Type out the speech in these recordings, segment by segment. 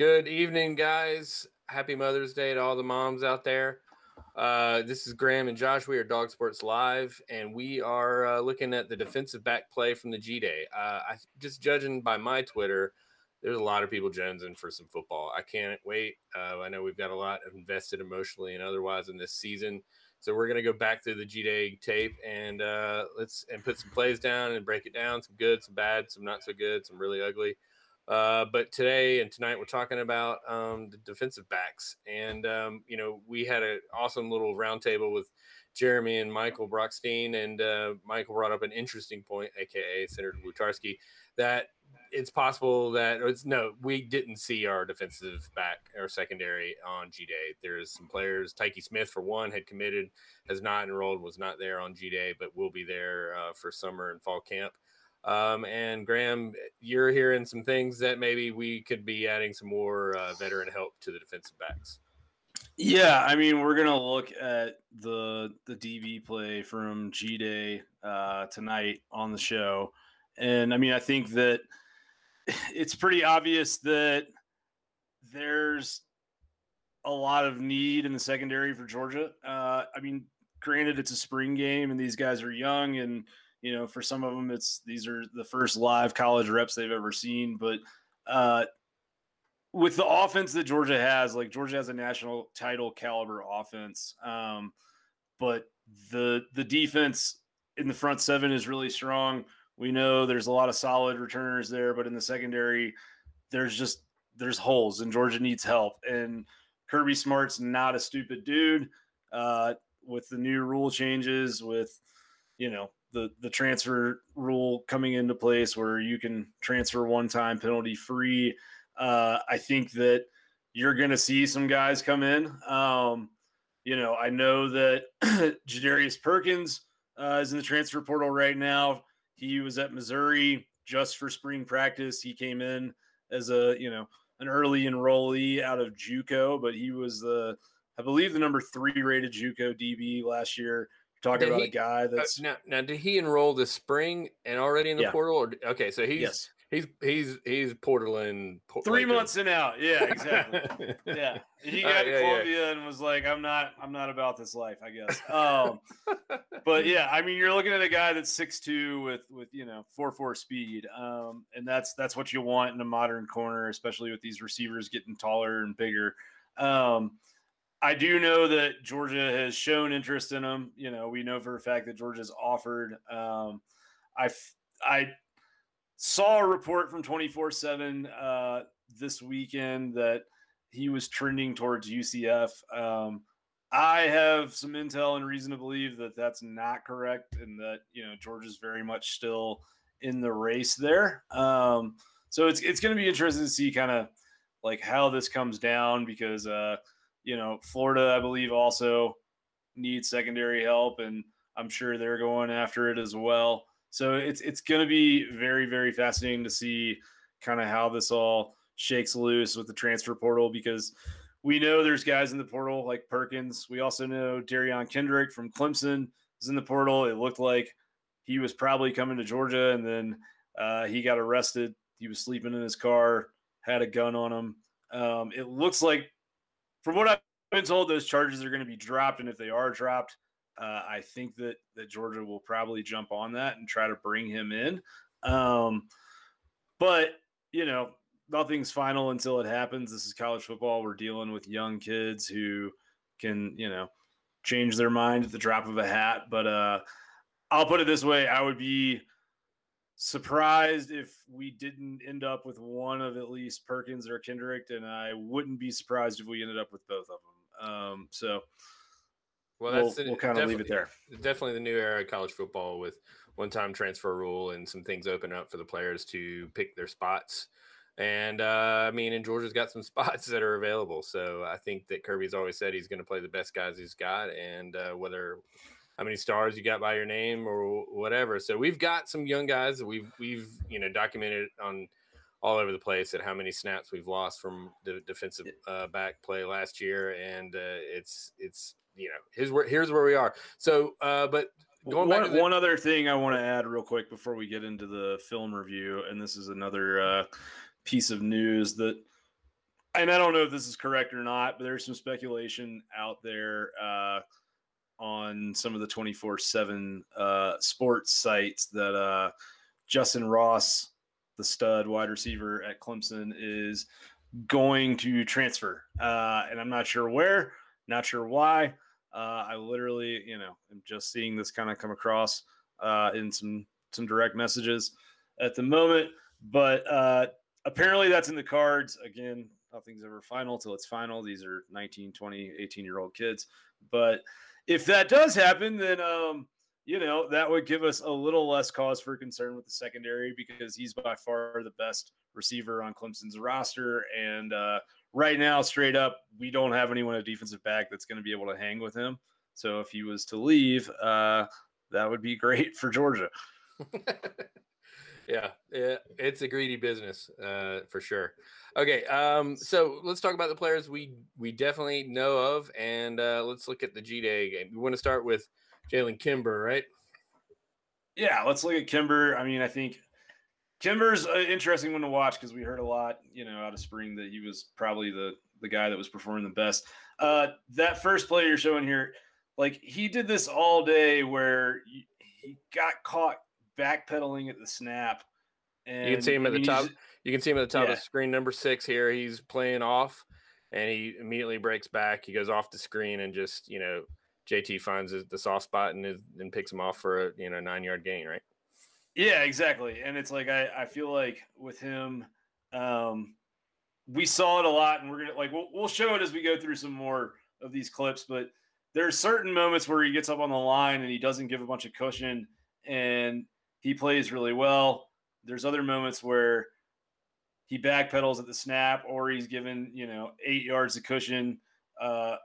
Good evening, guys. Happy Mother's Day to all the moms out there. Uh, this is Graham and Josh. We are Dog Sports Live, and we are uh, looking at the defensive back play from the G Day. Uh, I just judging by my Twitter, there's a lot of people jonesing for some football. I can't wait. Uh, I know we've got a lot invested emotionally and otherwise in this season, so we're gonna go back through the G Day tape and uh, let's and put some plays down and break it down. Some good, some bad, some not so good, some really ugly. Uh, but today and tonight we're talking about um, the defensive backs, and um, you know we had an awesome little roundtable with Jeremy and Michael Brockstein, and uh, Michael brought up an interesting point, aka Senator Butarski, that it's possible that it's no, we didn't see our defensive back or secondary on G Day. There's some players, Tykee Smith for one, had committed, has not enrolled, was not there on G Day, but will be there uh, for summer and fall camp. Um, and Graham, you're hearing some things that maybe we could be adding some more uh, veteran help to the defensive backs. Yeah, I mean, we're gonna look at the the DB play from G Day uh, tonight on the show, and I mean, I think that it's pretty obvious that there's a lot of need in the secondary for Georgia. Uh, I mean, granted, it's a spring game, and these guys are young, and you know, for some of them, it's these are the first live college reps they've ever seen. But uh, with the offense that Georgia has, like Georgia has a national title caliber offense, um, but the the defense in the front seven is really strong. We know there's a lot of solid returners there, but in the secondary, there's just there's holes, and Georgia needs help. And Kirby Smart's not a stupid dude. Uh, with the new rule changes, with you know the the transfer rule coming into place where you can transfer one time penalty free. Uh, I think that you're going to see some guys come in. Um, you know, I know that Jadarius Perkins uh, is in the transfer portal right now. He was at Missouri just for spring practice. He came in as a you know an early enrollee out of JUCO, but he was the I believe the number three rated JUCO DB last year talking did about he, a guy uh, that's uh, now, now. Did he enroll this spring and already in the yeah. portal? Or okay, so he's yes. he's he's he's Portland three like months a, and out. Yeah, exactly. yeah, he got uh, to yeah, Columbia yeah. and was like, "I'm not I'm not about this life." I guess. Um, but yeah, I mean, you're looking at a guy that's six two with with you know four four speed, um, and that's that's what you want in a modern corner, especially with these receivers getting taller and bigger. Um, I do know that Georgia has shown interest in him. You know, we know for a fact that Georgia's offered. Um, I I saw a report from twenty four seven uh, this weekend that he was trending towards UCF. Um, I have some intel and reason to believe that that's not correct, and that you know Georgia's very much still in the race there. Um, so it's it's going to be interesting to see kind of like how this comes down because. Uh, you know, Florida, I believe, also needs secondary help, and I'm sure they're going after it as well. So it's it's going to be very very fascinating to see kind of how this all shakes loose with the transfer portal because we know there's guys in the portal like Perkins. We also know Derion Kendrick from Clemson is in the portal. It looked like he was probably coming to Georgia, and then uh, he got arrested. He was sleeping in his car, had a gun on him. Um, it looks like from what I've been told, those charges are going to be dropped, and if they are dropped, uh, I think that that Georgia will probably jump on that and try to bring him in. Um, but you know, nothing's final until it happens. This is college football. We're dealing with young kids who can, you know, change their mind at the drop of a hat. But uh, I'll put it this way: I would be surprised if we didn't end up with one of at least Perkins or Kendrick, and I wouldn't be surprised if we ended up with both of them. Um, so, well, that's we'll, we'll kind of leave it there. Definitely the new era of college football with one-time transfer rule and some things open up for the players to pick their spots. And uh, I mean, and Georgia's got some spots that are available. So I think that Kirby's always said he's going to play the best guys he's got, and uh, whether how many stars you got by your name or whatever. So we've got some young guys that we've we've you know documented on all over the place at how many snaps we've lost from the defensive uh, back play last year, and uh, it's it's you know here's where here's where we are. So, uh, but going one, back the- one other thing I want to add real quick before we get into the film review, and this is another uh, piece of news that and I don't know if this is correct or not, but there's some speculation out there uh, on some of the 24 uh, 7 sports sites that uh, Justin Ross, the stud wide receiver at Clemson, is going to transfer. Uh, and I'm not sure where, not sure why. Uh, I literally, you know, am just seeing this kind of come across uh, in some some direct messages at the moment. But uh, apparently that's in the cards. Again, nothing's ever final till it's final. These are 19, 20, 18 year old kids. But if that does happen, then um, you know that would give us a little less cause for concern with the secondary because he's by far the best receiver on Clemson's roster. And uh, right now, straight up, we don't have anyone at defensive back that's going to be able to hang with him. So if he was to leave, uh, that would be great for Georgia. yeah, it's a greedy business uh, for sure. Okay, um, so let's talk about the players we we definitely know of, and uh, let's look at the G Day game. We want to start with Jalen Kimber, right? Yeah, let's look at Kimber. I mean, I think Kimber's an interesting one to watch because we heard a lot, you know, out of spring that he was probably the the guy that was performing the best. Uh, that first play you're showing here, like he did this all day where he got caught backpedaling at the snap. And you can see him at the top. You can see him at the top yeah. of screen number six here. He's playing off, and he immediately breaks back. He goes off the screen and just you know JT finds the soft spot and is, and picks him off for a you know nine yard gain, right? Yeah, exactly. And it's like I I feel like with him, um, we saw it a lot, and we're gonna like we'll we'll show it as we go through some more of these clips, but there are certain moments where he gets up on the line and he doesn't give a bunch of cushion and he plays really well. There's other moments where he backpedals at the snap or he's given, you know, eight yards of cushion uh,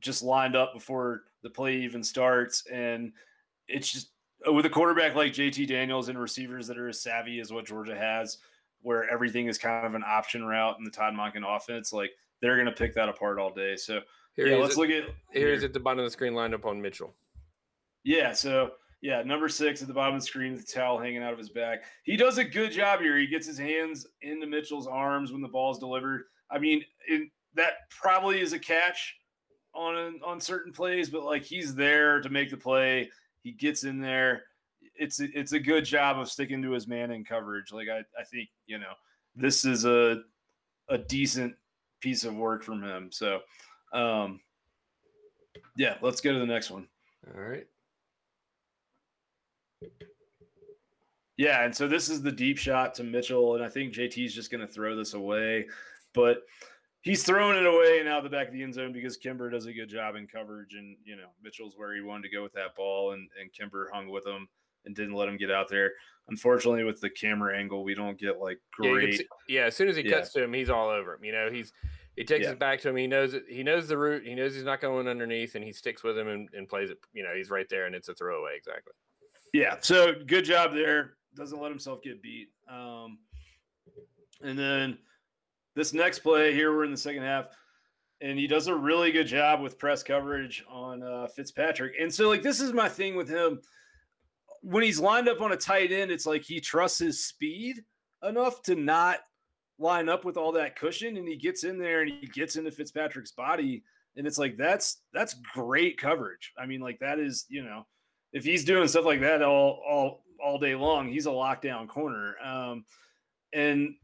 just lined up before the play even starts. And it's just with a quarterback like JT Daniels and receivers that are as savvy as what Georgia has, where everything is kind of an option route in the Todd Monken offense, like they're going to pick that apart all day. So here yeah, let's it, look at here's here. at the bottom of the screen lined up on Mitchell. Yeah, so yeah, number six at the bottom of the screen, the towel hanging out of his back. He does a good job here. He gets his hands into Mitchell's arms when the ball is delivered. I mean, it, that probably is a catch on on certain plays, but like he's there to make the play. He gets in there. It's it's a good job of sticking to his man in coverage. Like I, I think you know this is a a decent piece of work from him. So um, yeah, let's go to the next one. All right. Yeah, and so this is the deep shot to Mitchell, and I think JT's just going to throw this away, but he's throwing it away now the back of the end zone because Kimber does a good job in coverage, and you know Mitchell's where he wanted to go with that ball, and and Kimber hung with him and didn't let him get out there. Unfortunately, with the camera angle, we don't get like great. Yeah, see, yeah as soon as he yeah. cuts to him, he's all over him. You know, he's he takes yeah. it back to him. He knows it. He knows the route. He knows he's not going underneath, and he sticks with him and, and plays it. You know, he's right there, and it's a throwaway. Exactly. Yeah. So good job there. Doesn't let himself get beat. Um, and then this next play here, we're in the second half, and he does a really good job with press coverage on uh, Fitzpatrick. And so, like, this is my thing with him. When he's lined up on a tight end, it's like he trusts his speed enough to not line up with all that cushion and he gets in there and he gets into Fitzpatrick's body and it's like that's that's great coverage. I mean like that is, you know, if he's doing stuff like that all all all day long, he's a lockdown corner. Um and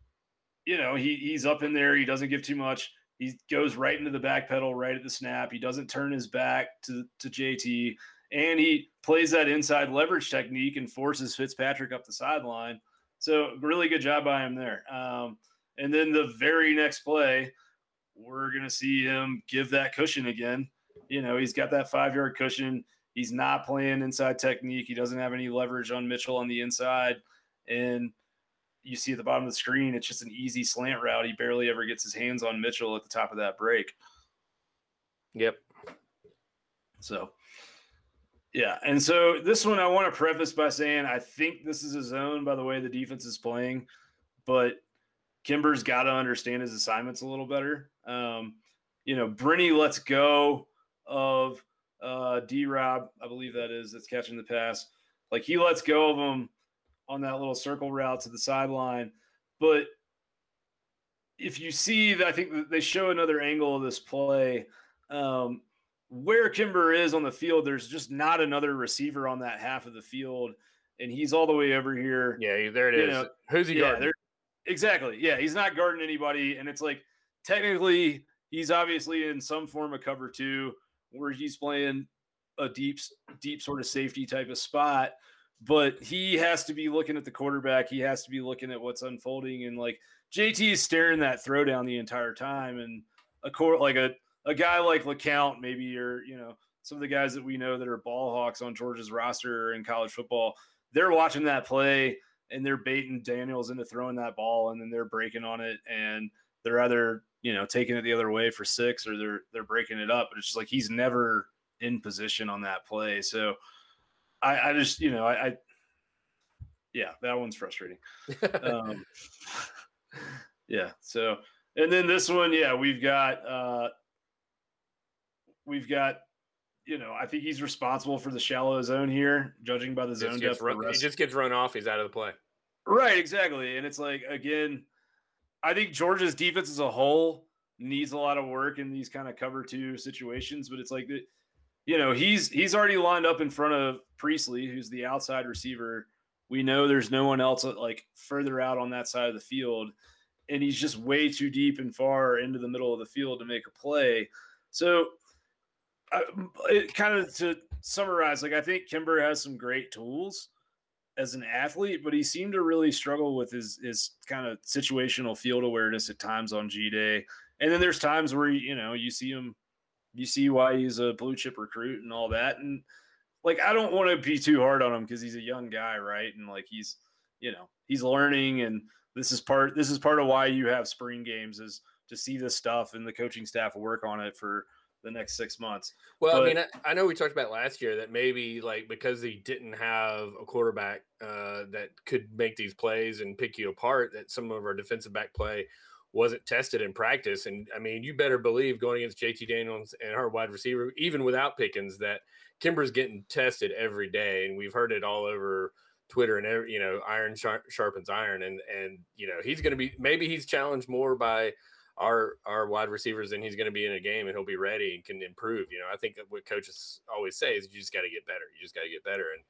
you know, he he's up in there, he doesn't give too much. He goes right into the back pedal right at the snap. He doesn't turn his back to to JT and he plays that inside leverage technique and forces Fitzpatrick up the sideline. So really good job by him there. Um, and then the very next play, we're to see him give that cushion again. You know, he's got that five yard cushion. He's not playing inside technique. He doesn't have any leverage on Mitchell on the inside. And you see at the bottom of the screen, it's just an easy slant route. He barely ever gets his hands on Mitchell at the top of that break. Yep. So, yeah. And so this one, I want to preface by saying I think this is a zone by the way the defense is playing, but Kimber's got to understand his assignments a little better. Um, you know, Brini lets go of uh, D Rob, I believe that is, that's catching the pass. Like he lets go of him on that little circle route to the sideline. But if you see that, I think they show another angle of this play. Um, where Kimber is on the field, there's just not another receiver on that half of the field, and he's all the way over here. Yeah, there it is. Know, Who's he yeah, guarding? Exactly. Yeah, he's not guarding anybody, and it's like technically he's obviously in some form of cover two, where he's playing a deep, deep sort of safety type of spot. But he has to be looking at the quarterback. He has to be looking at what's unfolding, and like JT is staring that throw down the entire time, and a court like a a guy like LeCounte, maybe, or you know, some of the guys that we know that are ball hawks on Georgia's roster in college football, they're watching that play and they're baiting Daniels into throwing that ball, and then they're breaking on it, and they're either you know taking it the other way for six, or they're they're breaking it up. But it's just like he's never in position on that play. So I, I just you know I, I yeah that one's frustrating. um, yeah. So and then this one, yeah, we've got uh, we've got you know, I think he's responsible for the shallow zone here, judging by the zone depth. Run, he just gets run off. He's out of the play. Right, exactly. And it's like again, I think Georgia's defense as a whole needs a lot of work in these kind of cover two situations. But it's like that, you know, he's he's already lined up in front of Priestley, who's the outside receiver. We know there's no one else like further out on that side of the field, and he's just way too deep and far into the middle of the field to make a play. So it kind of to summarize, like I think Kimber has some great tools as an athlete, but he seemed to really struggle with his his kind of situational field awareness at times on G Day. And then there's times where you know you see him, you see why he's a blue chip recruit and all that. And like I don't want to be too hard on him because he's a young guy, right? And like he's you know he's learning, and this is part this is part of why you have spring games is to see this stuff and the coaching staff work on it for the next six months. Well, but, I mean, I, I, know we talked about last year that maybe like because he didn't have a quarterback uh, that could make these plays and pick you apart, that some of our defensive back play wasn't tested in practice. And I mean, you better believe going against JT Daniels and our wide receiver, even without Pickens, that Kimber's getting tested every day, and we've heard it all over. Twitter and every, you know, iron sharpens iron, and and you know he's going to be maybe he's challenged more by our our wide receivers and he's going to be in a game and he'll be ready and can improve. You know, I think what coaches always say is you just got to get better. You just got to get better. And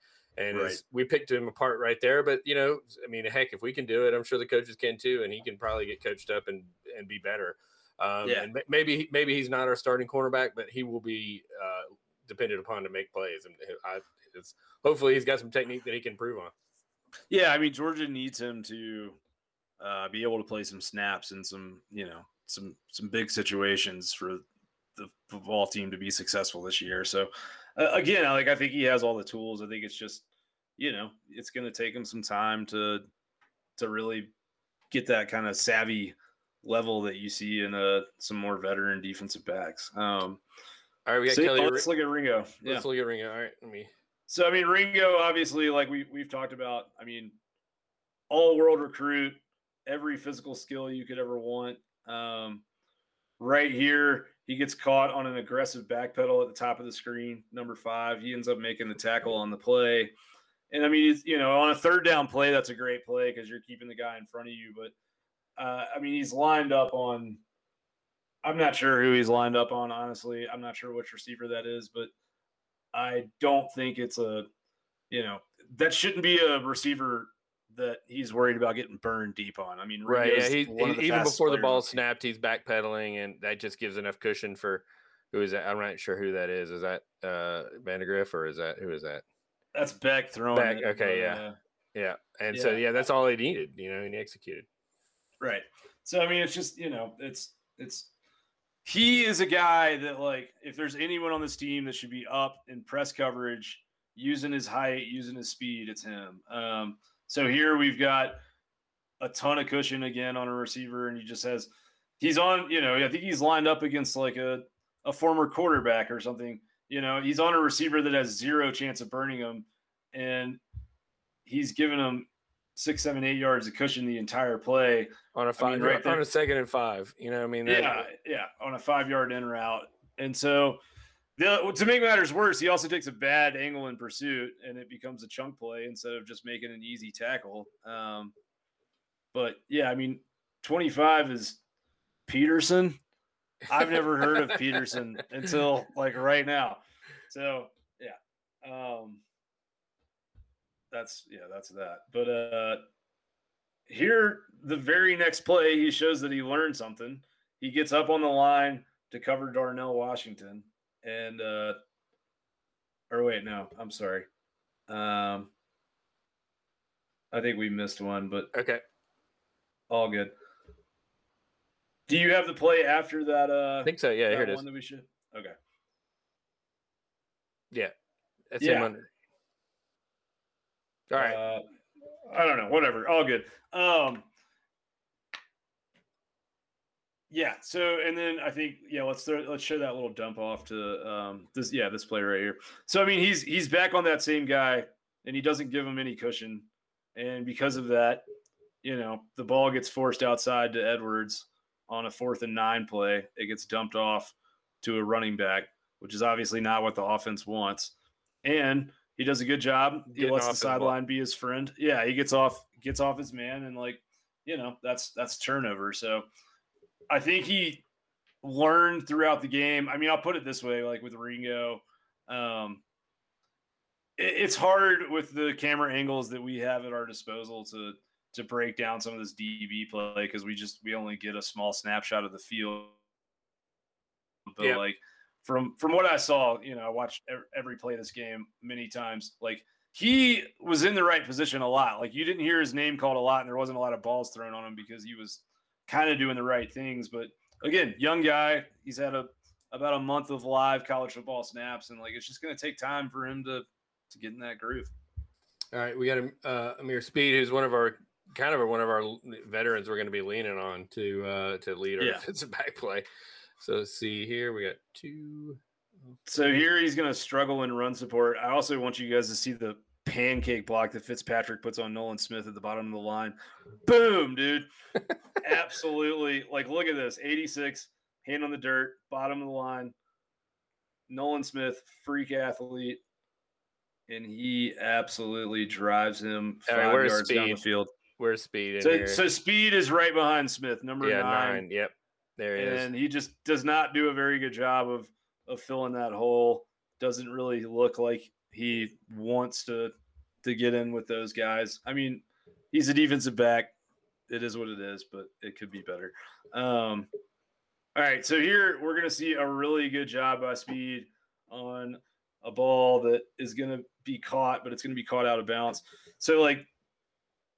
and right. we picked him apart right there. But you know, I mean, heck, if we can do it, I'm sure the coaches can too, and he can probably get coached up and and be better. Um, yeah. And maybe maybe he's not our starting cornerback, but he will be uh, dependent upon to make plays. And I, it's hopefully he's got some technique that he can improve on. Yeah, I mean, Georgia needs him to uh, be able to play some snaps and some, you know, some some big situations for the football team to be successful this year. So uh, again, like I think he has all the tools. I think it's just you know it's going to take him some time to to really get that kind of savvy level that you see in uh, some more veteran defensive backs. Um, all right, we got so, Kelly. Let's look at Ringo. Let's yeah. look at Ringo. All right, let me. So I mean, Ringo, obviously, like we we've talked about. I mean, all world recruit, every physical skill you could ever want. Um, right here, he gets caught on an aggressive backpedal at the top of the screen, number five. He ends up making the tackle on the play. And I mean, you know, on a third down play, that's a great play because you're keeping the guy in front of you. But uh, I mean, he's lined up on. I'm not sure who he's lined up on. Honestly, I'm not sure which receiver that is, but I don't think it's a. You know, that shouldn't be a receiver that he's worried about getting burned deep on. I mean, right? Yeah, he, he even before the ball snapped, he's backpedaling, and that just gives enough cushion for who is that? I'm not sure who that is. Is that uh Vandagriff or is that who is that? That's Beck throwing. Beck. It, okay, yeah. Uh, yeah, and yeah. so yeah, that's all he needed, you know, and he executed. Right. So I mean, it's just you know, it's it's he is a guy that like if there's anyone on this team that should be up in press coverage, using his height, using his speed, it's him. Um, so here we've got a ton of cushion again on a receiver, and he just has he's on, you know, I think he's lined up against like a, a former quarterback or something. You know, he's on a receiver that has zero chance of burning him, and he's given him six, seven, eight yards of cushion the entire play on a five, I mean, right on a second and five. You know, I mean, that, yeah, yeah, on a five yard in route, and so the, to make matters worse, he also takes a bad angle in pursuit, and it becomes a chunk play instead of just making an easy tackle. Um, but yeah, I mean, 25 is Peterson. I've never heard of Peterson until like right now. So yeah. Um that's yeah, that's that. But uh here the very next play he shows that he learned something. He gets up on the line to cover Darnell Washington and uh or wait, no, I'm sorry. Um I think we missed one, but okay. All good. Do you have the play after that? Uh, I think so. Yeah, here it is. That we should. Okay. Yeah, that's yeah. All right. Uh, I don't know. Whatever. All good. Um. Yeah. So, and then I think yeah, let's throw, let's show that little dump off to um this yeah this play right here. So I mean he's he's back on that same guy, and he doesn't give him any cushion, and because of that, you know the ball gets forced outside to Edwards on a fourth and nine play, it gets dumped off to a running back, which is obviously not what the offense wants. And he does a good job. He lets the sideline be his friend. Yeah, he gets off gets off his man and like, you know, that's that's turnover. So I think he learned throughout the game. I mean, I'll put it this way, like with Ringo, um, it, it's hard with the camera angles that we have at our disposal to to break down some of this DB play because we just we only get a small snapshot of the field. But yeah. like from from what I saw, you know, I watched every play of this game many times. Like he was in the right position a lot. Like you didn't hear his name called a lot, and there wasn't a lot of balls thrown on him because he was kind of doing the right things. But again, young guy, he's had a about a month of live college football snaps, and like it's just going to take time for him to to get in that groove. All right, we got uh, Ameer Speed, who's one of our kind of one of our veterans we're going to be leaning on to uh, to lead our yeah. defensive back play. So let's see here. We got two. So here he's going to struggle in run support. I also want you guys to see the pancake block that Fitzpatrick puts on Nolan Smith at the bottom of the line. Boom, dude. Absolutely. Like, look at this 86, hand on the dirt, bottom of the line. Nolan Smith, freak athlete. And he absolutely drives him five right, yards speed? down the field. Where's speed? so, so speed is right behind Smith, number yeah, nine. nine. Yep, there he and is. And he just does not do a very good job of of filling that hole. Doesn't really look like he wants to to get in with those guys. I mean, he's a defensive back. It is what it is, but it could be better. Um, all right, so here we're going to see a really good job by Speed on a ball that is going to be caught, but it's going to be caught out of bounds. So, like,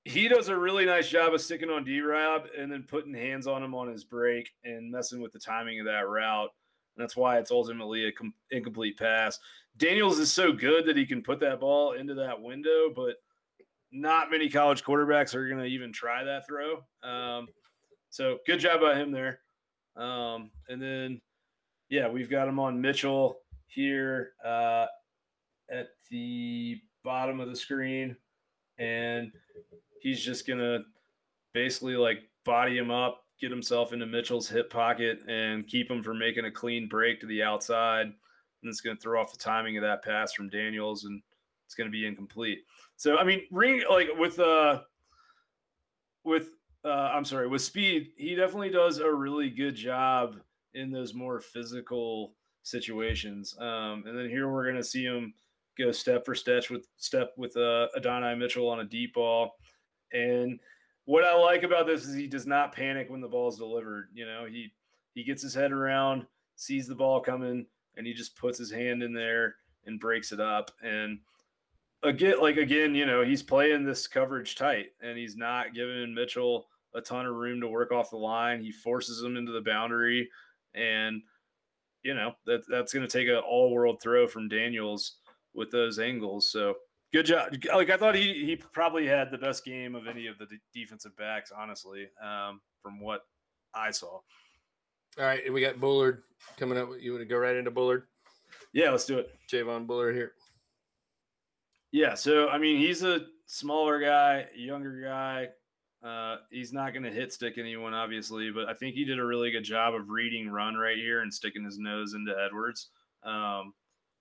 he does a really nice job of sticking on D Rob and then putting hands on him on his break and messing with the timing of that route. And that's why it's ultimately a com- incomplete pass. Daniels is so good that he can put that ball into that window, but not many college quarterbacks are going to even try that throw. Um, so good job by him there. Um, and then, yeah, we've got him on Mitchell here uh, at the bottom of the screen. And he's just gonna basically like body him up, get himself into Mitchell's hip pocket, and keep him from making a clean break to the outside. And it's gonna throw off the timing of that pass from Daniels, and it's gonna be incomplete. So I mean, ring like with uh with uh I'm sorry, with speed, he definitely does a really good job in those more physical situations. Um, and then here we're gonna see him go step for step with step with uh, Adonai Mitchell on a deep ball. And what I like about this is he does not panic when the ball is delivered. You know, he he gets his head around, sees the ball coming, and he just puts his hand in there and breaks it up. And again, like again, you know, he's playing this coverage tight, and he's not giving Mitchell a ton of room to work off the line. He forces him into the boundary, and you know that that's going to take an all world throw from Daniels with those angles. So good job. Like I thought he he probably had the best game of any of the defensive backs, honestly, um, from what I saw. All right, and we got Bullard coming up. You want to go right into Bullard? Yeah, let's do it. Javon Bullard here. Yeah, so I mean, he's a smaller guy, younger guy. Uh, he's not going to hit stick anyone, obviously, but I think he did a really good job of reading run right here and sticking his nose into Edwards, um,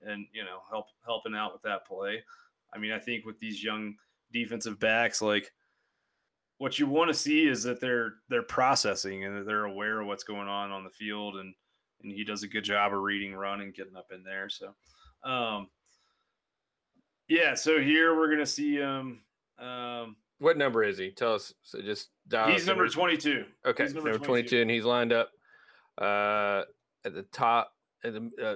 and you know, help helping out with that play. I mean, I think with these young defensive backs, like what you want to see is that they're they're processing and that they're aware of what's going on on the field and and he does a good job of reading run and getting up in there so um yeah so here we're gonna see him um what number is he? Tell us so just dial he's number 22 okay he's number, number 22. 22 and he's lined up uh at the top at the uh,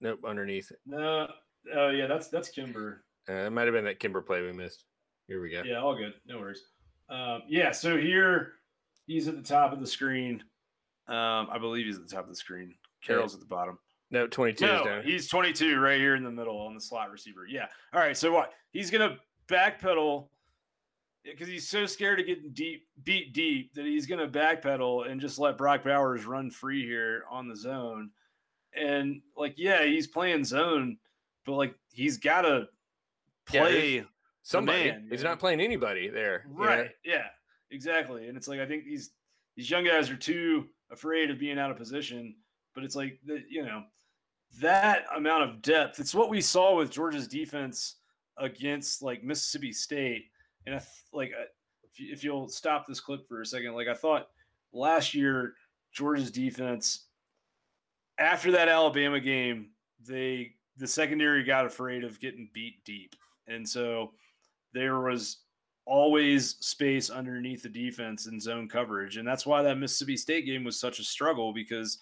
nope underneath. No oh yeah that's that's kimber. Uh, it might have been that kimber play we missed. Here we go. Yeah all good no worries um, yeah, so here he's at the top of the screen. Um, I believe he's at the top of the screen. Carroll's at the bottom. No, 22 no, He's 22 right here in the middle on the slot receiver. Yeah. All right. So what? He's going to backpedal because he's so scared of getting deep, beat deep that he's going to backpedal and just let Brock Bowers run free here on the zone. And like, yeah, he's playing zone, but like he's got to play yeah, somebody. Man, he's not playing anybody there. Right. Yeah. Exactly. And it's like I think these these young guys are too afraid of being out of position. But it's like the, you know that amount of depth. It's what we saw with Georgia's defense against like Mississippi State. And if like if you'll stop this clip for a second, like I thought last year Georgia's defense after that Alabama game, they the secondary got afraid of getting beat deep. And so there was always space underneath the defense in zone coverage. And that's why that Mississippi State game was such a struggle because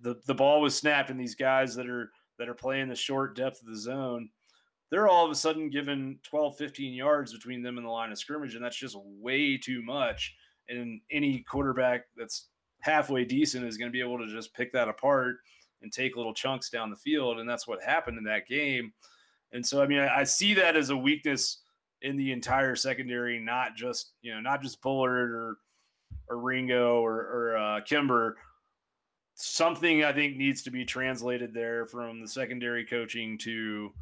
the, the ball was snapped and these guys that are that are playing the short depth of the zone, they're all of a sudden given 12, 15 yards between them and the line of scrimmage. And that's just way too much. And any quarterback that's halfway decent is going to be able to just pick that apart and take little chunks down the field. And that's what happened in that game. And so, I mean, I, I see that as a weakness in the entire secondary, not just you know not just Bullard or or Ringo or, or uh, Kimber. Something I think needs to be translated there from the secondary coaching to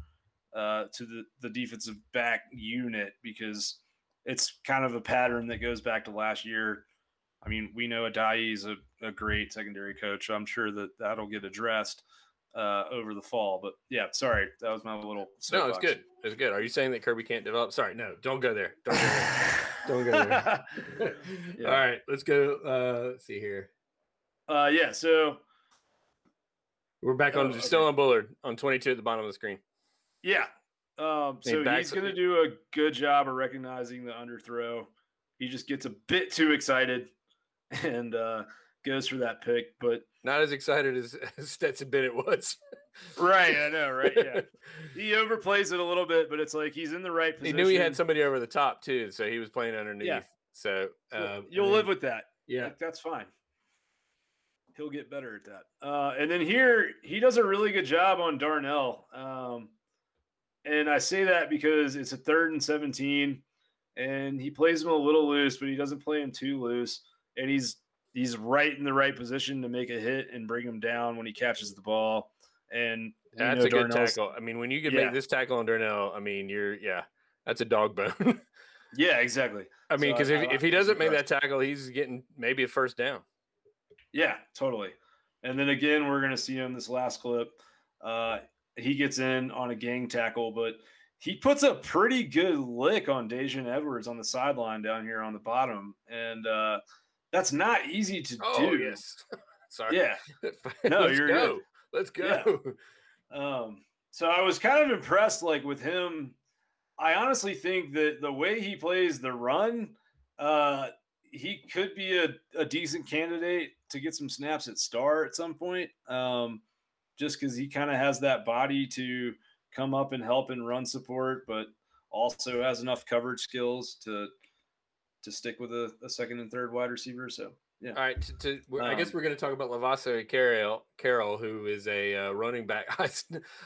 uh, to the, the defensive back unit because it's kind of a pattern that goes back to last year. I mean, we know Addae is a, a great secondary coach. I'm sure that that'll get addressed uh, over the fall. But yeah, sorry, that was my little. No, it's good. It's good. Are you saying that Kirby can't develop? Sorry, no, don't go there. Don't go there. don't go there. yeah. All right, let's go. Uh, let's see here. Uh, yeah. So we're back on, oh, okay. still on Bullard on 22 at the bottom of the screen. Yeah. Um, so he's going to do a good job of recognizing the underthrow. He just gets a bit too excited and uh, goes for that pick, but not as excited as, as Stetson Bennett was. right, I know, right? Yeah, he overplays it a little bit, but it's like he's in the right position. He knew he had somebody over the top too, so he was playing underneath. Yeah. So um, you'll live with that. Yeah, like, that's fine. He'll get better at that. Uh, and then here he does a really good job on Darnell. Um, and I say that because it's a third and 17, and he plays him a little loose, but he doesn't play him too loose. And he's he's right in the right position to make a hit and bring him down when he catches the ball. And that's a good tackle. I mean, when you can yeah. make this tackle on Darnell, I mean, you're yeah, that's a dog bone. yeah, exactly. I mean, because so if, if he doesn't make that tackle, he's getting maybe a first down. Yeah, totally. And then again, we're gonna see him this last clip. Uh, he gets in on a gang tackle, but he puts a pretty good lick on Daijun Edwards on the sideline down here on the bottom, and uh, that's not easy to oh, do. Yes. Sorry. Yeah. No, Let's you're go. good. Let's go. Yeah. Um, so I was kind of impressed, like with him. I honestly think that the way he plays the run, uh, he could be a, a decent candidate to get some snaps at star at some point. Um, just because he kind of has that body to come up and help and run support, but also has enough coverage skills to to stick with a, a second and third wide receiver. So yeah. All right. To, to um, I guess um we're going to talk about Lovasea Carroll, Carroll, who is a uh, running back, high,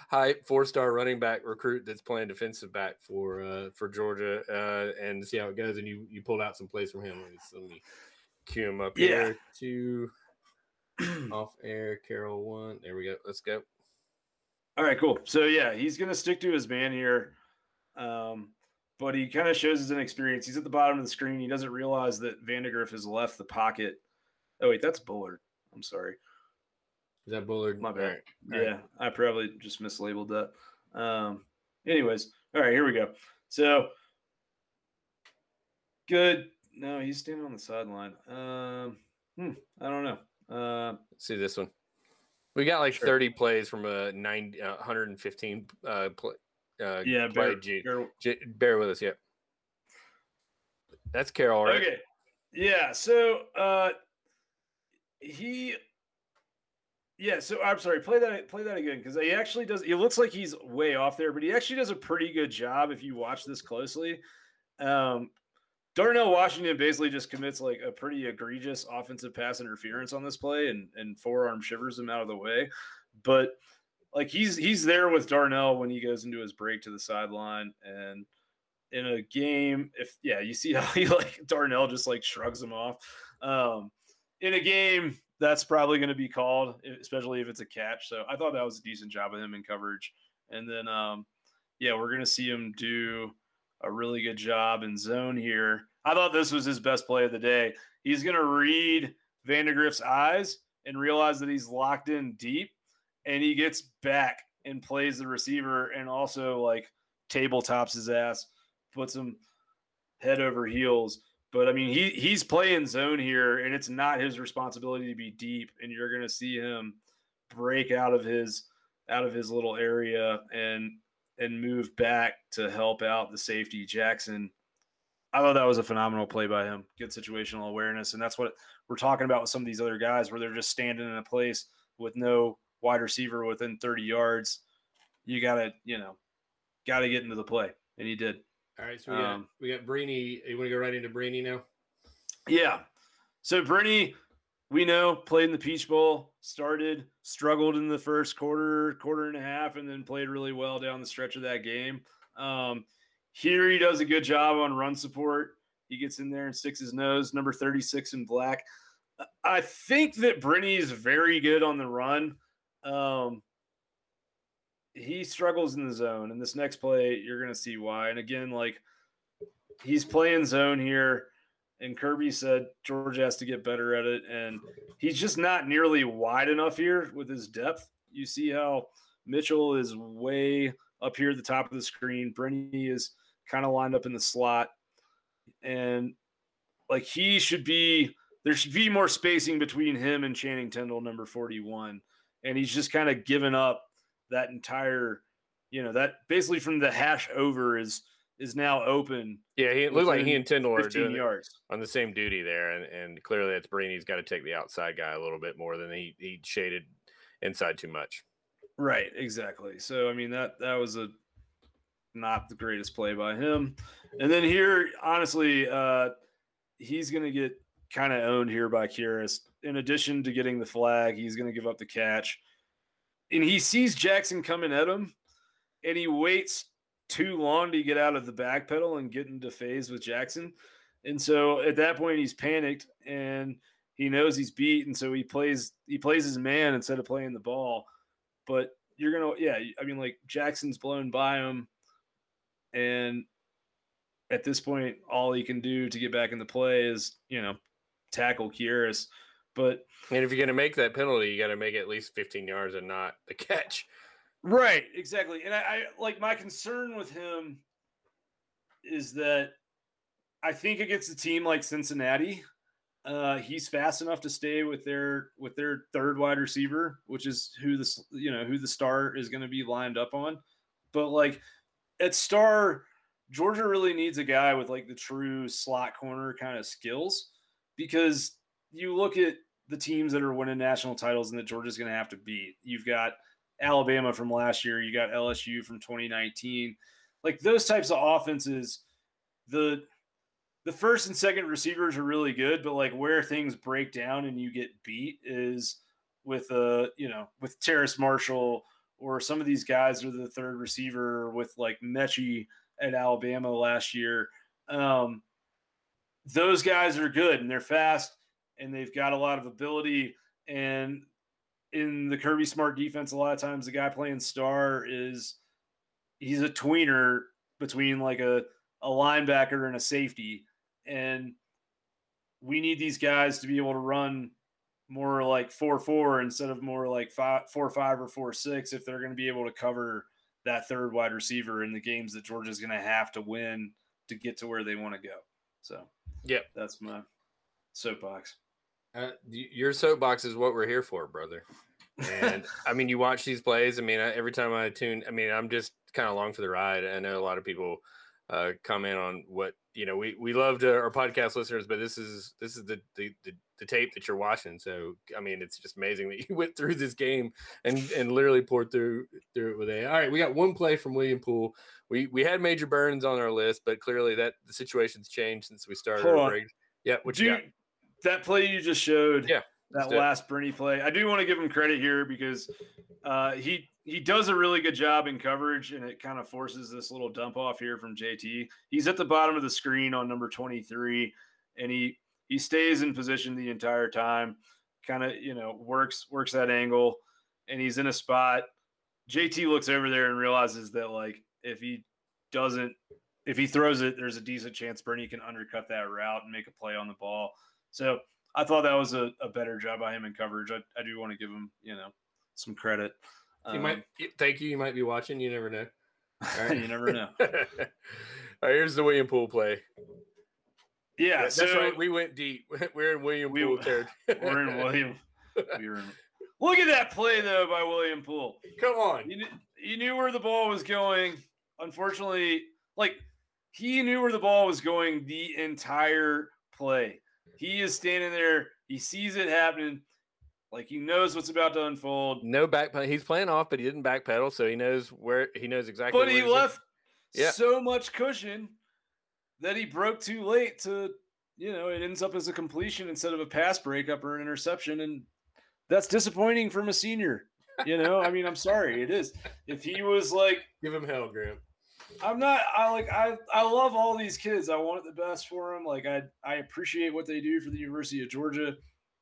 high four star running back recruit that's playing defensive back for uh, for Georgia, uh, and see how it goes. And you you pulled out some plays from him. Let me, let me cue him up yeah. here to off air. Carroll one. There we go. Let's go. All right, cool. So yeah, he's going to stick to his man here. Um, but he kind of shows his inexperience. He's at the bottom of the screen. He doesn't realize that Vandagriff has left the pocket. Oh wait, that's Bullard. I'm sorry. Is that Bullard? My bad. Right. Yeah, right. I probably just mislabeled that. Um, anyways, all right, here we go. So good, No, he's standing on the sideline. Um, hmm, I don't know. Uh, Let's see this one. We got like sure. 30 plays from a 90, uh, 115 uh, play. Uh, yeah, bear, G, bear, G, bear with us. Yep. That's Carroll, right? Okay. Yeah. So uh, he yeah, so I'm sorry. Play that. Play that again because he actually does. It looks like he's way off there, but he actually does a pretty good job if you watch this closely. Um, Darnell Washington basically just commits like a pretty egregious offensive pass interference on this play and and forearm shivers him out of the way. But like he's he's there with Darnell when he goes into his break to the sideline and in a game if yeah you see how he like Darnell just like shrugs him off um in a game that's probably going to be called, especially if it's a catch. So I thought that was a decent job of him in coverage. And then, um, yeah, we're going to see him do a really good job in zone here. I thought this was his best play of the day. He's going to read Vandagriff's eyes and realize that he's locked in deep, and he gets back and plays the receiver and also like tabletops his ass, puts him head over heels. But I mean, he he's playing zone here, and it's not his responsibility to be deep. And you're going to see him break out of his out of his little area and and move back to help out the safety Jackson. I thought that was a phenomenal play by him. Good situational awareness, and that's what we're talking about with some of these other guys, where they're just standing in a place with no wide receiver within 30 yards. You got to, you know, got to get into the play, and he did. All right, so we got um, we got Brini. You want to go right into Brini now? Yeah. So Brini, we know played in the Peach Bowl, started, struggled in the first quarter, quarter and a half, and then played really well down the stretch of that game. Um, here he does a good job on run support. He gets in there and sticks his nose, number 36 in black. I think that Brini is very good on the run. Um, he struggles in the zone. And this next play, you're going to see why. And again, like he's playing zone here. And Kirby said George has to get better at it. And he's just not nearly wide enough here with his depth. You see how Mitchell is way up here at the top of the screen. Brini is kind of lined up in the slot. And like he should be, there should be more spacing between him and Channing Tindall, number 41. And he's just kind of given up that entire, you know, that basically from the hash over is is now open. Yeah, he looked like he and Tindall are doing yards. on the same duty there, and and clearly it's Brini's got to take the outside guy a little bit more than he he shaded inside too much. Right, exactly. So I mean that that was a not the greatest play by him. And then here, honestly, uh, he's going to get kind of owned here by Kearis. In addition to getting the flag, he's going to give up the catch and he sees Jackson coming at him, and he waits too long to get out of the back pedal and get into phase with Jackson. And so at that point, he's panicked and he knows he's beat, and so he plays he plays his man instead of playing the ball. But you're gonna, yeah, I mean, like Jackson's blown by him, and at this point, all he can do to get back in the play is you know tackle Kearis. But and if you're going to make that penalty, you got to make at least 15 yards and not the catch. Right, exactly. And I, I like my concern with him is that I think against a team like Cincinnati, uh, he's fast enough to stay with their with their third wide receiver, which is who the you know who the star is going to be lined up on. But like at star, Georgia really needs a guy with like the true slot corner kind of skills because you look at the teams that are winning national titles and that Georgia's going to have to beat. You've got Alabama from last year, you got LSU from 2019. Like those types of offenses, the the first and second receivers are really good, but like where things break down and you get beat is with uh, you know, with Terrace Marshall or some of these guys are the third receiver with like Metchie at Alabama last year. Um, those guys are good and they're fast and they've got a lot of ability. And in the Kirby Smart defense, a lot of times the guy playing star is he's a tweener between like a, a linebacker and a safety. And we need these guys to be able to run more like four four instead of more like five four five or four six if they're going to be able to cover that third wide receiver in the games that Georgia's going to have to win to get to where they want to go. So Yep, that's my soapbox. Uh, your soapbox is what we're here for, brother. And I mean, you watch these plays. I mean, I, every time I tune, I mean, I'm just kind of along for the ride. I know a lot of people uh, comment on what you know. We we loved our podcast listeners, but this is this is the, the the the tape that you're watching. So I mean, it's just amazing that you went through this game and and literally poured through through it with a. All right, we got one play from William Poole. We we had Major Burns on our list, but clearly that the situation's changed since we started. Hold our break. Yeah, what you, got? That play you just showed. Yeah. That last Bernie play, I do want to give him credit here because uh, he he does a really good job in coverage, and it kind of forces this little dump off here from JT. He's at the bottom of the screen on number twenty three, and he he stays in position the entire time, kind of you know works works that angle, and he's in a spot. JT looks over there and realizes that like if he doesn't, if he throws it, there's a decent chance Bernie can undercut that route and make a play on the ball. So I thought that was a, a better job by him in coverage. I, I do want to give him you know some credit. You um, might thank you. You might be watching. You never know. All right, you never know. All right, here's the William Poole play. Yeah, that's so, right. We went deep. We're in William we, Poole territory. we're in William. We were in, look at that play though by William Poole. Come on. You knew, you knew where the ball was going. Unfortunately, like he knew where the ball was going the entire play. He is standing there. He sees it happening. Like he knows what's about to unfold. No back. He's playing off, but he didn't backpedal, so he knows where he knows exactly. But he left yeah. so much cushion that he broke too late to, you know, it ends up as a completion instead of a pass breakup or an interception. And that's disappointing from a senior. You know, I mean, I'm sorry, it is. If he was like, give him hell, Graham. I'm not. I like. I I love all these kids. I want the best for them. Like I I appreciate what they do for the University of Georgia.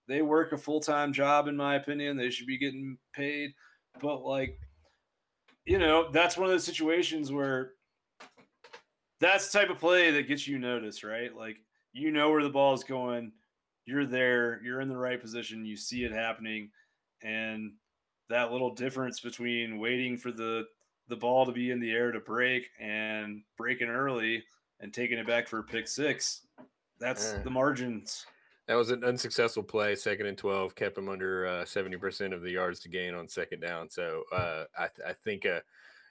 They work a full time job, in my opinion. They should be getting paid. But like, you know, that's one of those situations where that's the type of play that gets you noticed, right? Like you know where the ball is going, you're there, you're in the right position, you see it happening, and that little difference between waiting for the the ball to be in the air to break and breaking early and taking it back for a pick six, that's the margins. That was an unsuccessful play, second and 12, kept him under uh, 70% of the yards to gain on second down. So uh, I, th- I think uh,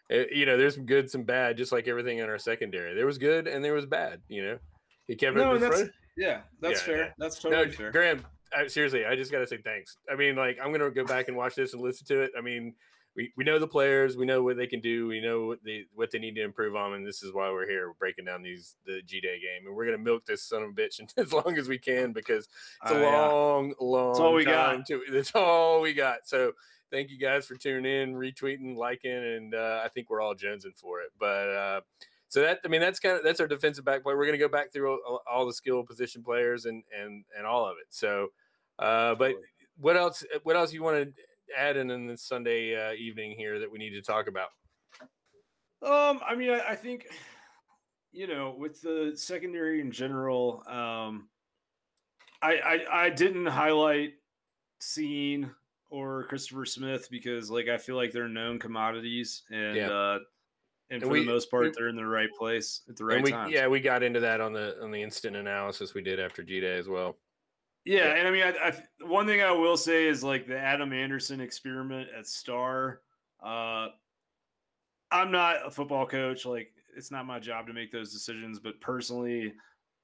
it, you know, there's some good, some bad, just like everything in our secondary. There was good and there was bad. You know, he kept no, it. That's, front. yeah, that's yeah, fair. Yeah. That's totally no, fair. Graham, I, seriously, I just got to say thanks. I mean, like, I'm gonna go back and watch this and listen to it. I mean, we, we know the players, we know what they can do, we know what they what they need to improve on, and this is why we're here. We're breaking down these the G Day game, and we're gonna milk this son of a bitch as long as we can because it's a uh, long, yeah. long. That's all we got. To, that's all we got. So thank you guys for tuning in, retweeting, liking, and uh, I think we're all jonesing for it. But uh, so that I mean that's kind of that's our defensive back play. We're going to go back through all, all, the skill position players and and and all of it. So, uh, but what else? What else you want to add in in this Sunday uh, evening here that we need to talk about? Um, I mean, I, I think you know with the secondary in general, um, I, I I didn't highlight Cine or Christopher Smith because like I feel like they're known commodities and yeah. uh and, and for we, the most part we, they're in the right place at the right we, time. Yeah, we got into that on the on the instant analysis we did after G Day as well. Yeah, and I mean, I, I, one thing I will say is like the Adam Anderson experiment at Star. Uh, I'm not a football coach; like it's not my job to make those decisions. But personally,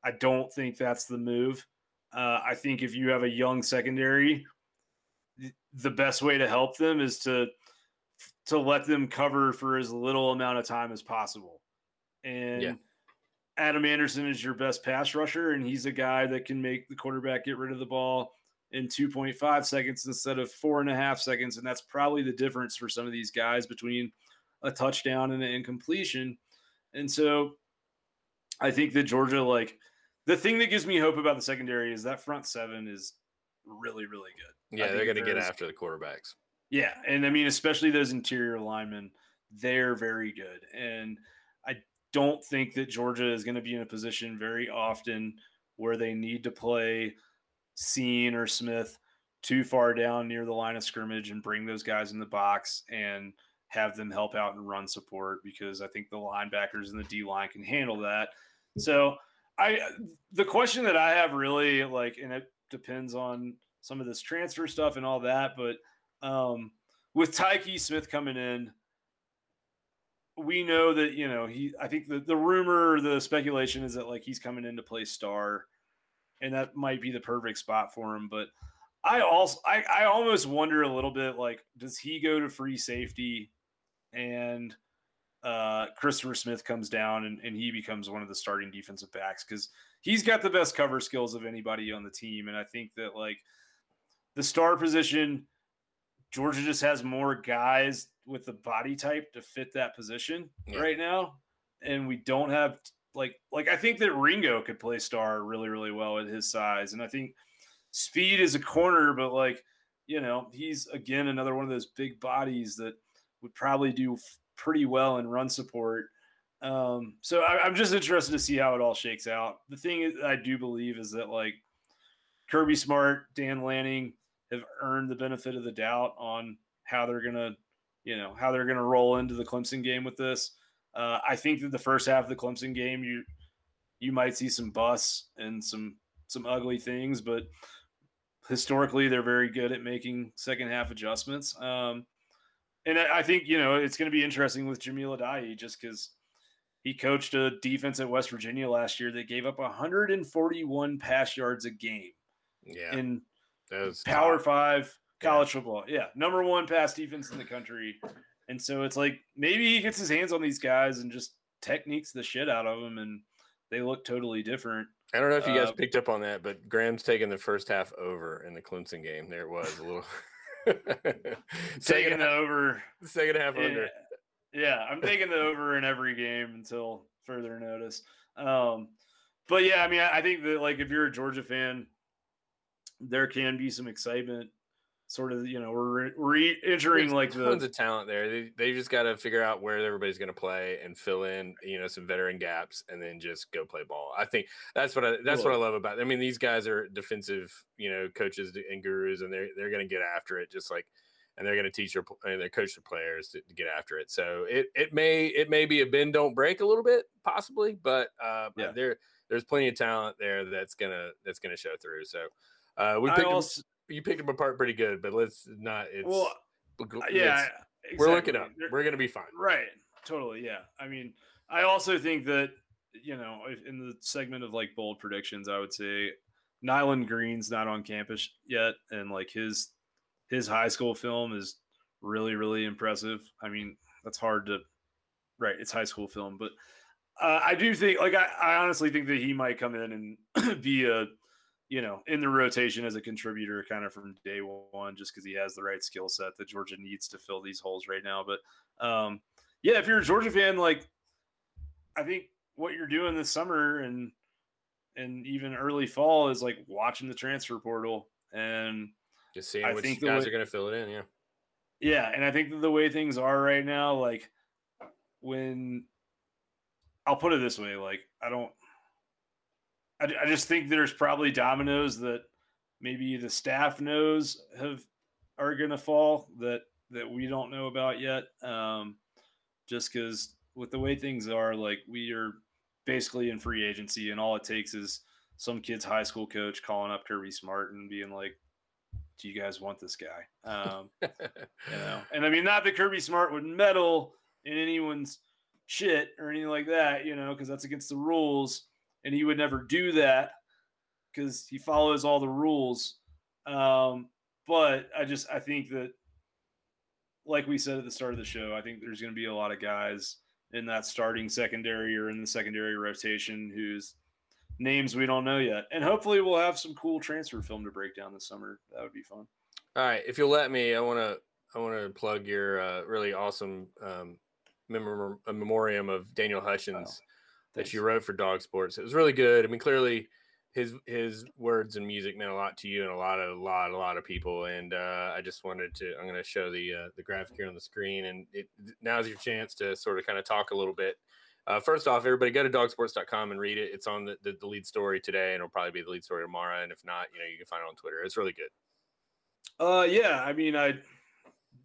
I don't think that's the move. Uh, I think if you have a young secondary, the best way to help them is to to let them cover for as little amount of time as possible. And yeah. Adam Anderson is your best pass rusher, and he's a guy that can make the quarterback get rid of the ball in 2.5 seconds instead of four and a half seconds. And that's probably the difference for some of these guys between a touchdown and an incompletion. And so I think that Georgia, like, the thing that gives me hope about the secondary is that front seven is really, really good. Yeah, they're going to get after the quarterbacks. Yeah, and I mean, especially those interior linemen, they're very good. And don't think that Georgia is going to be in a position very often where they need to play Cine or Smith too far down near the line of scrimmage and bring those guys in the box and have them help out and run support because I think the linebackers and the D line can handle that. So I the question that I have really like, and it depends on some of this transfer stuff and all that, but um, with Tykee Smith coming in, we know that you know he. I think the the rumor, the speculation is that like he's coming in to play star, and that might be the perfect spot for him. But I also I I almost wonder a little bit like, does he go to free safety, and uh, Christopher Smith comes down and, and he becomes one of the starting defensive backs because he's got the best cover skills of anybody on the team, and I think that like the star position Georgia just has more guys with the body type to fit that position yeah. right now, and we don't have like like I think that Ringo could play star really really well at his size, and I think speed is a corner, but like you know he's again another one of those big bodies that would probably do pretty well in run support. Um, so I, am just interested to see how it all shakes out. The thing I do believe is that like Kirby Smart, Dan Lanning, have earned the benefit of the doubt on how they're gonna, you know, how they're gonna roll into the Clemson game with this. Uh, I think that the first half of the Clemson game, you you might see some busts and some some ugly things, but historically they're very good at making second half adjustments. Um, and I think you know it's going to be interesting with Jahmile Addae just because he coached a defense at West Virginia last year that gave up 141 pass yards a game. Yeah, in Power. Five college yeah. football. Yeah, number one pass defense in the country. And so it's like maybe he gets his hands on these guys and just techniques the shit out of them, and they look totally different. I don't know if you guys uh, picked up on that, but Graham's taking the first half over in the Clemson game. There it was a little taking the over, second half yeah, under. Yeah, I'm taking the over in every game until further notice. Um, but yeah, I mean, I think that like if you're a Georgia fan, there can be some excitement. Sort of, you know, we're re entering There's like tons the of talent there. They they just got to figure out where everybody's going to play and fill in, you know, some veteran gaps, and then just go play ball. I think that's what I that's what I love about. It. I mean, these guys are defensive, you know, coaches and gurus, and they're they're going to get after it, just like and they're going to teach their and they coach their players to, to, get after it. So it it may it may be a bend don't break a little bit possibly, but uh, yeah. there there's plenty of talent there that's gonna that's gonna show through. So uh, we picked also, them, you picked them apart pretty good, but let's not. It's well, yeah, exactly. we're looking up. We're gonna be fine. Right. Totally. Yeah. I mean, I also think that you know, in the segment of like bold predictions, I would say Nyland Green's not on campus yet, and like his his high school film is really really impressive. I mean, that's hard to right. It's high school film, but uh, I do think like I, I honestly think that he might come in and be a you know, in the rotation as a contributor kind of from day one, just because he has the right skill set that Georgia needs to fill these holes right now. But um, yeah, if you're a Georgia fan, like I think what you're doing this summer and and even early fall is like watching the transfer portal and just seeing I which think guys way, are going to fill it in. Yeah, yeah, and I think that the way things are right now, like when I'll put it this way, like I don't I, I just think there's probably dominoes that maybe the staff knows have are going to fall that that we don't know about yet. Um, just because with the way things are, like we are basically in free agency, and all it takes is some kid's high school coach calling up Kirby Smart and being like, "Do you guys want this guy?" Um, you know, and I mean, not that Kirby Smart would meddle in anyone's shit or anything like that, you know, because that's against the rules and he would never do that because he follows all the rules. Um, but I just I think that, like we said at the start of the show, I think there's going to be a lot of guys in that starting secondary or in the secondary rotation whose names we don't know yet, and hopefully we'll have some cool transfer film to break down this summer. That would be fun. All right, if you'll let me, I want to I want to plug your uh, really awesome um, memoriam of Daniel Hutchens. Oh that you wrote for DawgSports. It was really good. I mean, clearly his his words and music meant a lot to you and a lot of a lot a lot of people. And uh, I just wanted to. I'm going to show the uh, the graphic here on the screen, and it, now's your chance to sort of kind of talk a little bit. Uh, first off, everybody go to dawgsports.com and read it. It's on the, the, the, lead story today, and it'll probably be the lead story tomorrow. And if not, you know, you can find it on Twitter. It's really good. Uh, yeah. I mean, I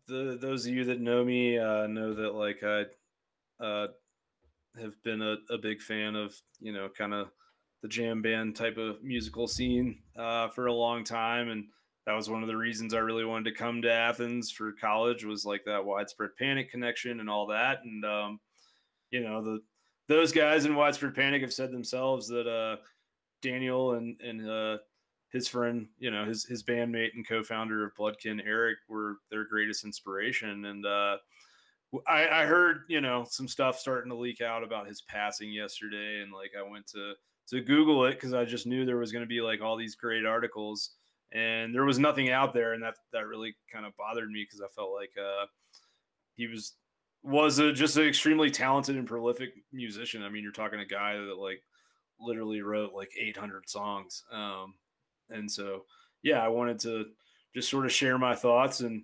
the those of you that know me uh, know that like I uh have been a, a big fan of you know kind of the jam band type of musical scene uh, for a long time, and that was one of the reasons I really wanted to come to Athens for college was like that widespread panic connection and all that. And um, you know, the those guys in widespread panic have said themselves that uh, Daniel and and uh, his friend, you know, his his bandmate and co-founder of Bloodkin, Eric, were their greatest inspiration. And uh, I, I heard, you know, some stuff starting to leak out about his passing yesterday, and like I went to to Google it because I just knew there was going to be like all these great articles, and there was nothing out there, and that that really kind of bothered me because I felt like uh, he was was a, just an extremely talented and prolific musician. I mean, you're talking a guy that like literally wrote like 800 songs, um, and so yeah, I wanted to just sort of share my thoughts and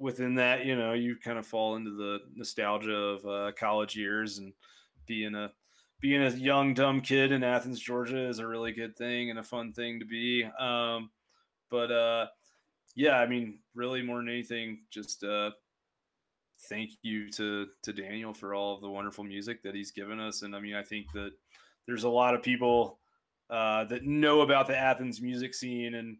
within that, you know, you kind of fall into the nostalgia of uh, college years and being a being a young dumb kid in Athens, Georgia, is a really good thing and a fun thing to be. Um, but uh, yeah, I mean, really more than anything, just uh, thank you to to Daniel for all of the wonderful music that he's given us. And I mean, I think that there's a lot of people uh, that know about the Athens music scene and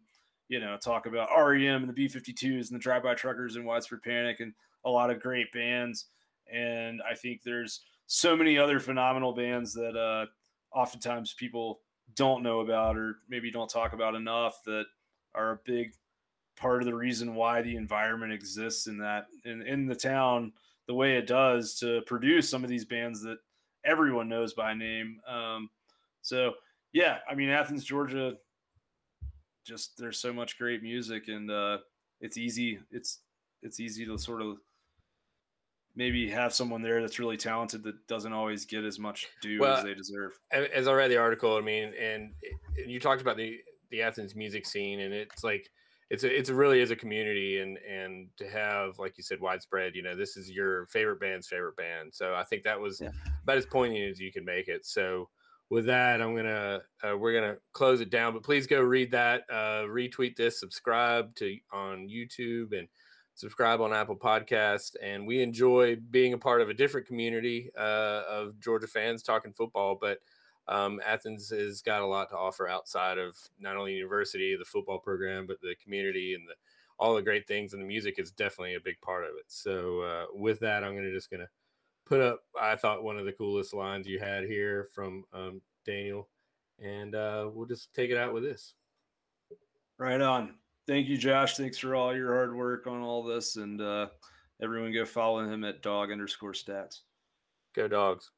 you know, talk about REM and the B 52s and the Drive By Truckers and Widespread Panic and a lot of great bands. And I think there's so many other phenomenal bands that uh, oftentimes people don't know about or maybe don't talk about enough that are a big part of the reason why the environment exists in that in, in the town the way it does to produce some of these bands that everyone knows by name. Um, so yeah, I mean Athens, Georgia just there's so much great music and uh, it's easy it's it's easy to sort of maybe have someone there that's really talented that doesn't always get as much due well, as they deserve. As I read the article, I mean, and you talked about the the Athens music scene, and it's like it's a, it's a really is a community, and and to have like you said, widespread. You know, this is your favorite band's favorite band, so I think that was yeah. about as poignant as you can make it. So with that, I'm gonna uh, we're gonna close it down. But please go read that, uh, retweet this, subscribe to on YouTube, and subscribe on Apple Podcast. And we enjoy being a part of a different community uh, of Georgia fans talking football. But um, Athens has got a lot to offer outside of not only university, the football program, but the community and the all the great things. And the music is definitely a big part of it. So uh, with that, I'm gonna just gonna put up i thought one of the coolest lines you had here from um, daniel. And uh, we'll just take it out with this. Right on. Thank you josh. Thanks for all your hard work on all this. And uh, everyone go follow him at dog underscore stats. Go dogs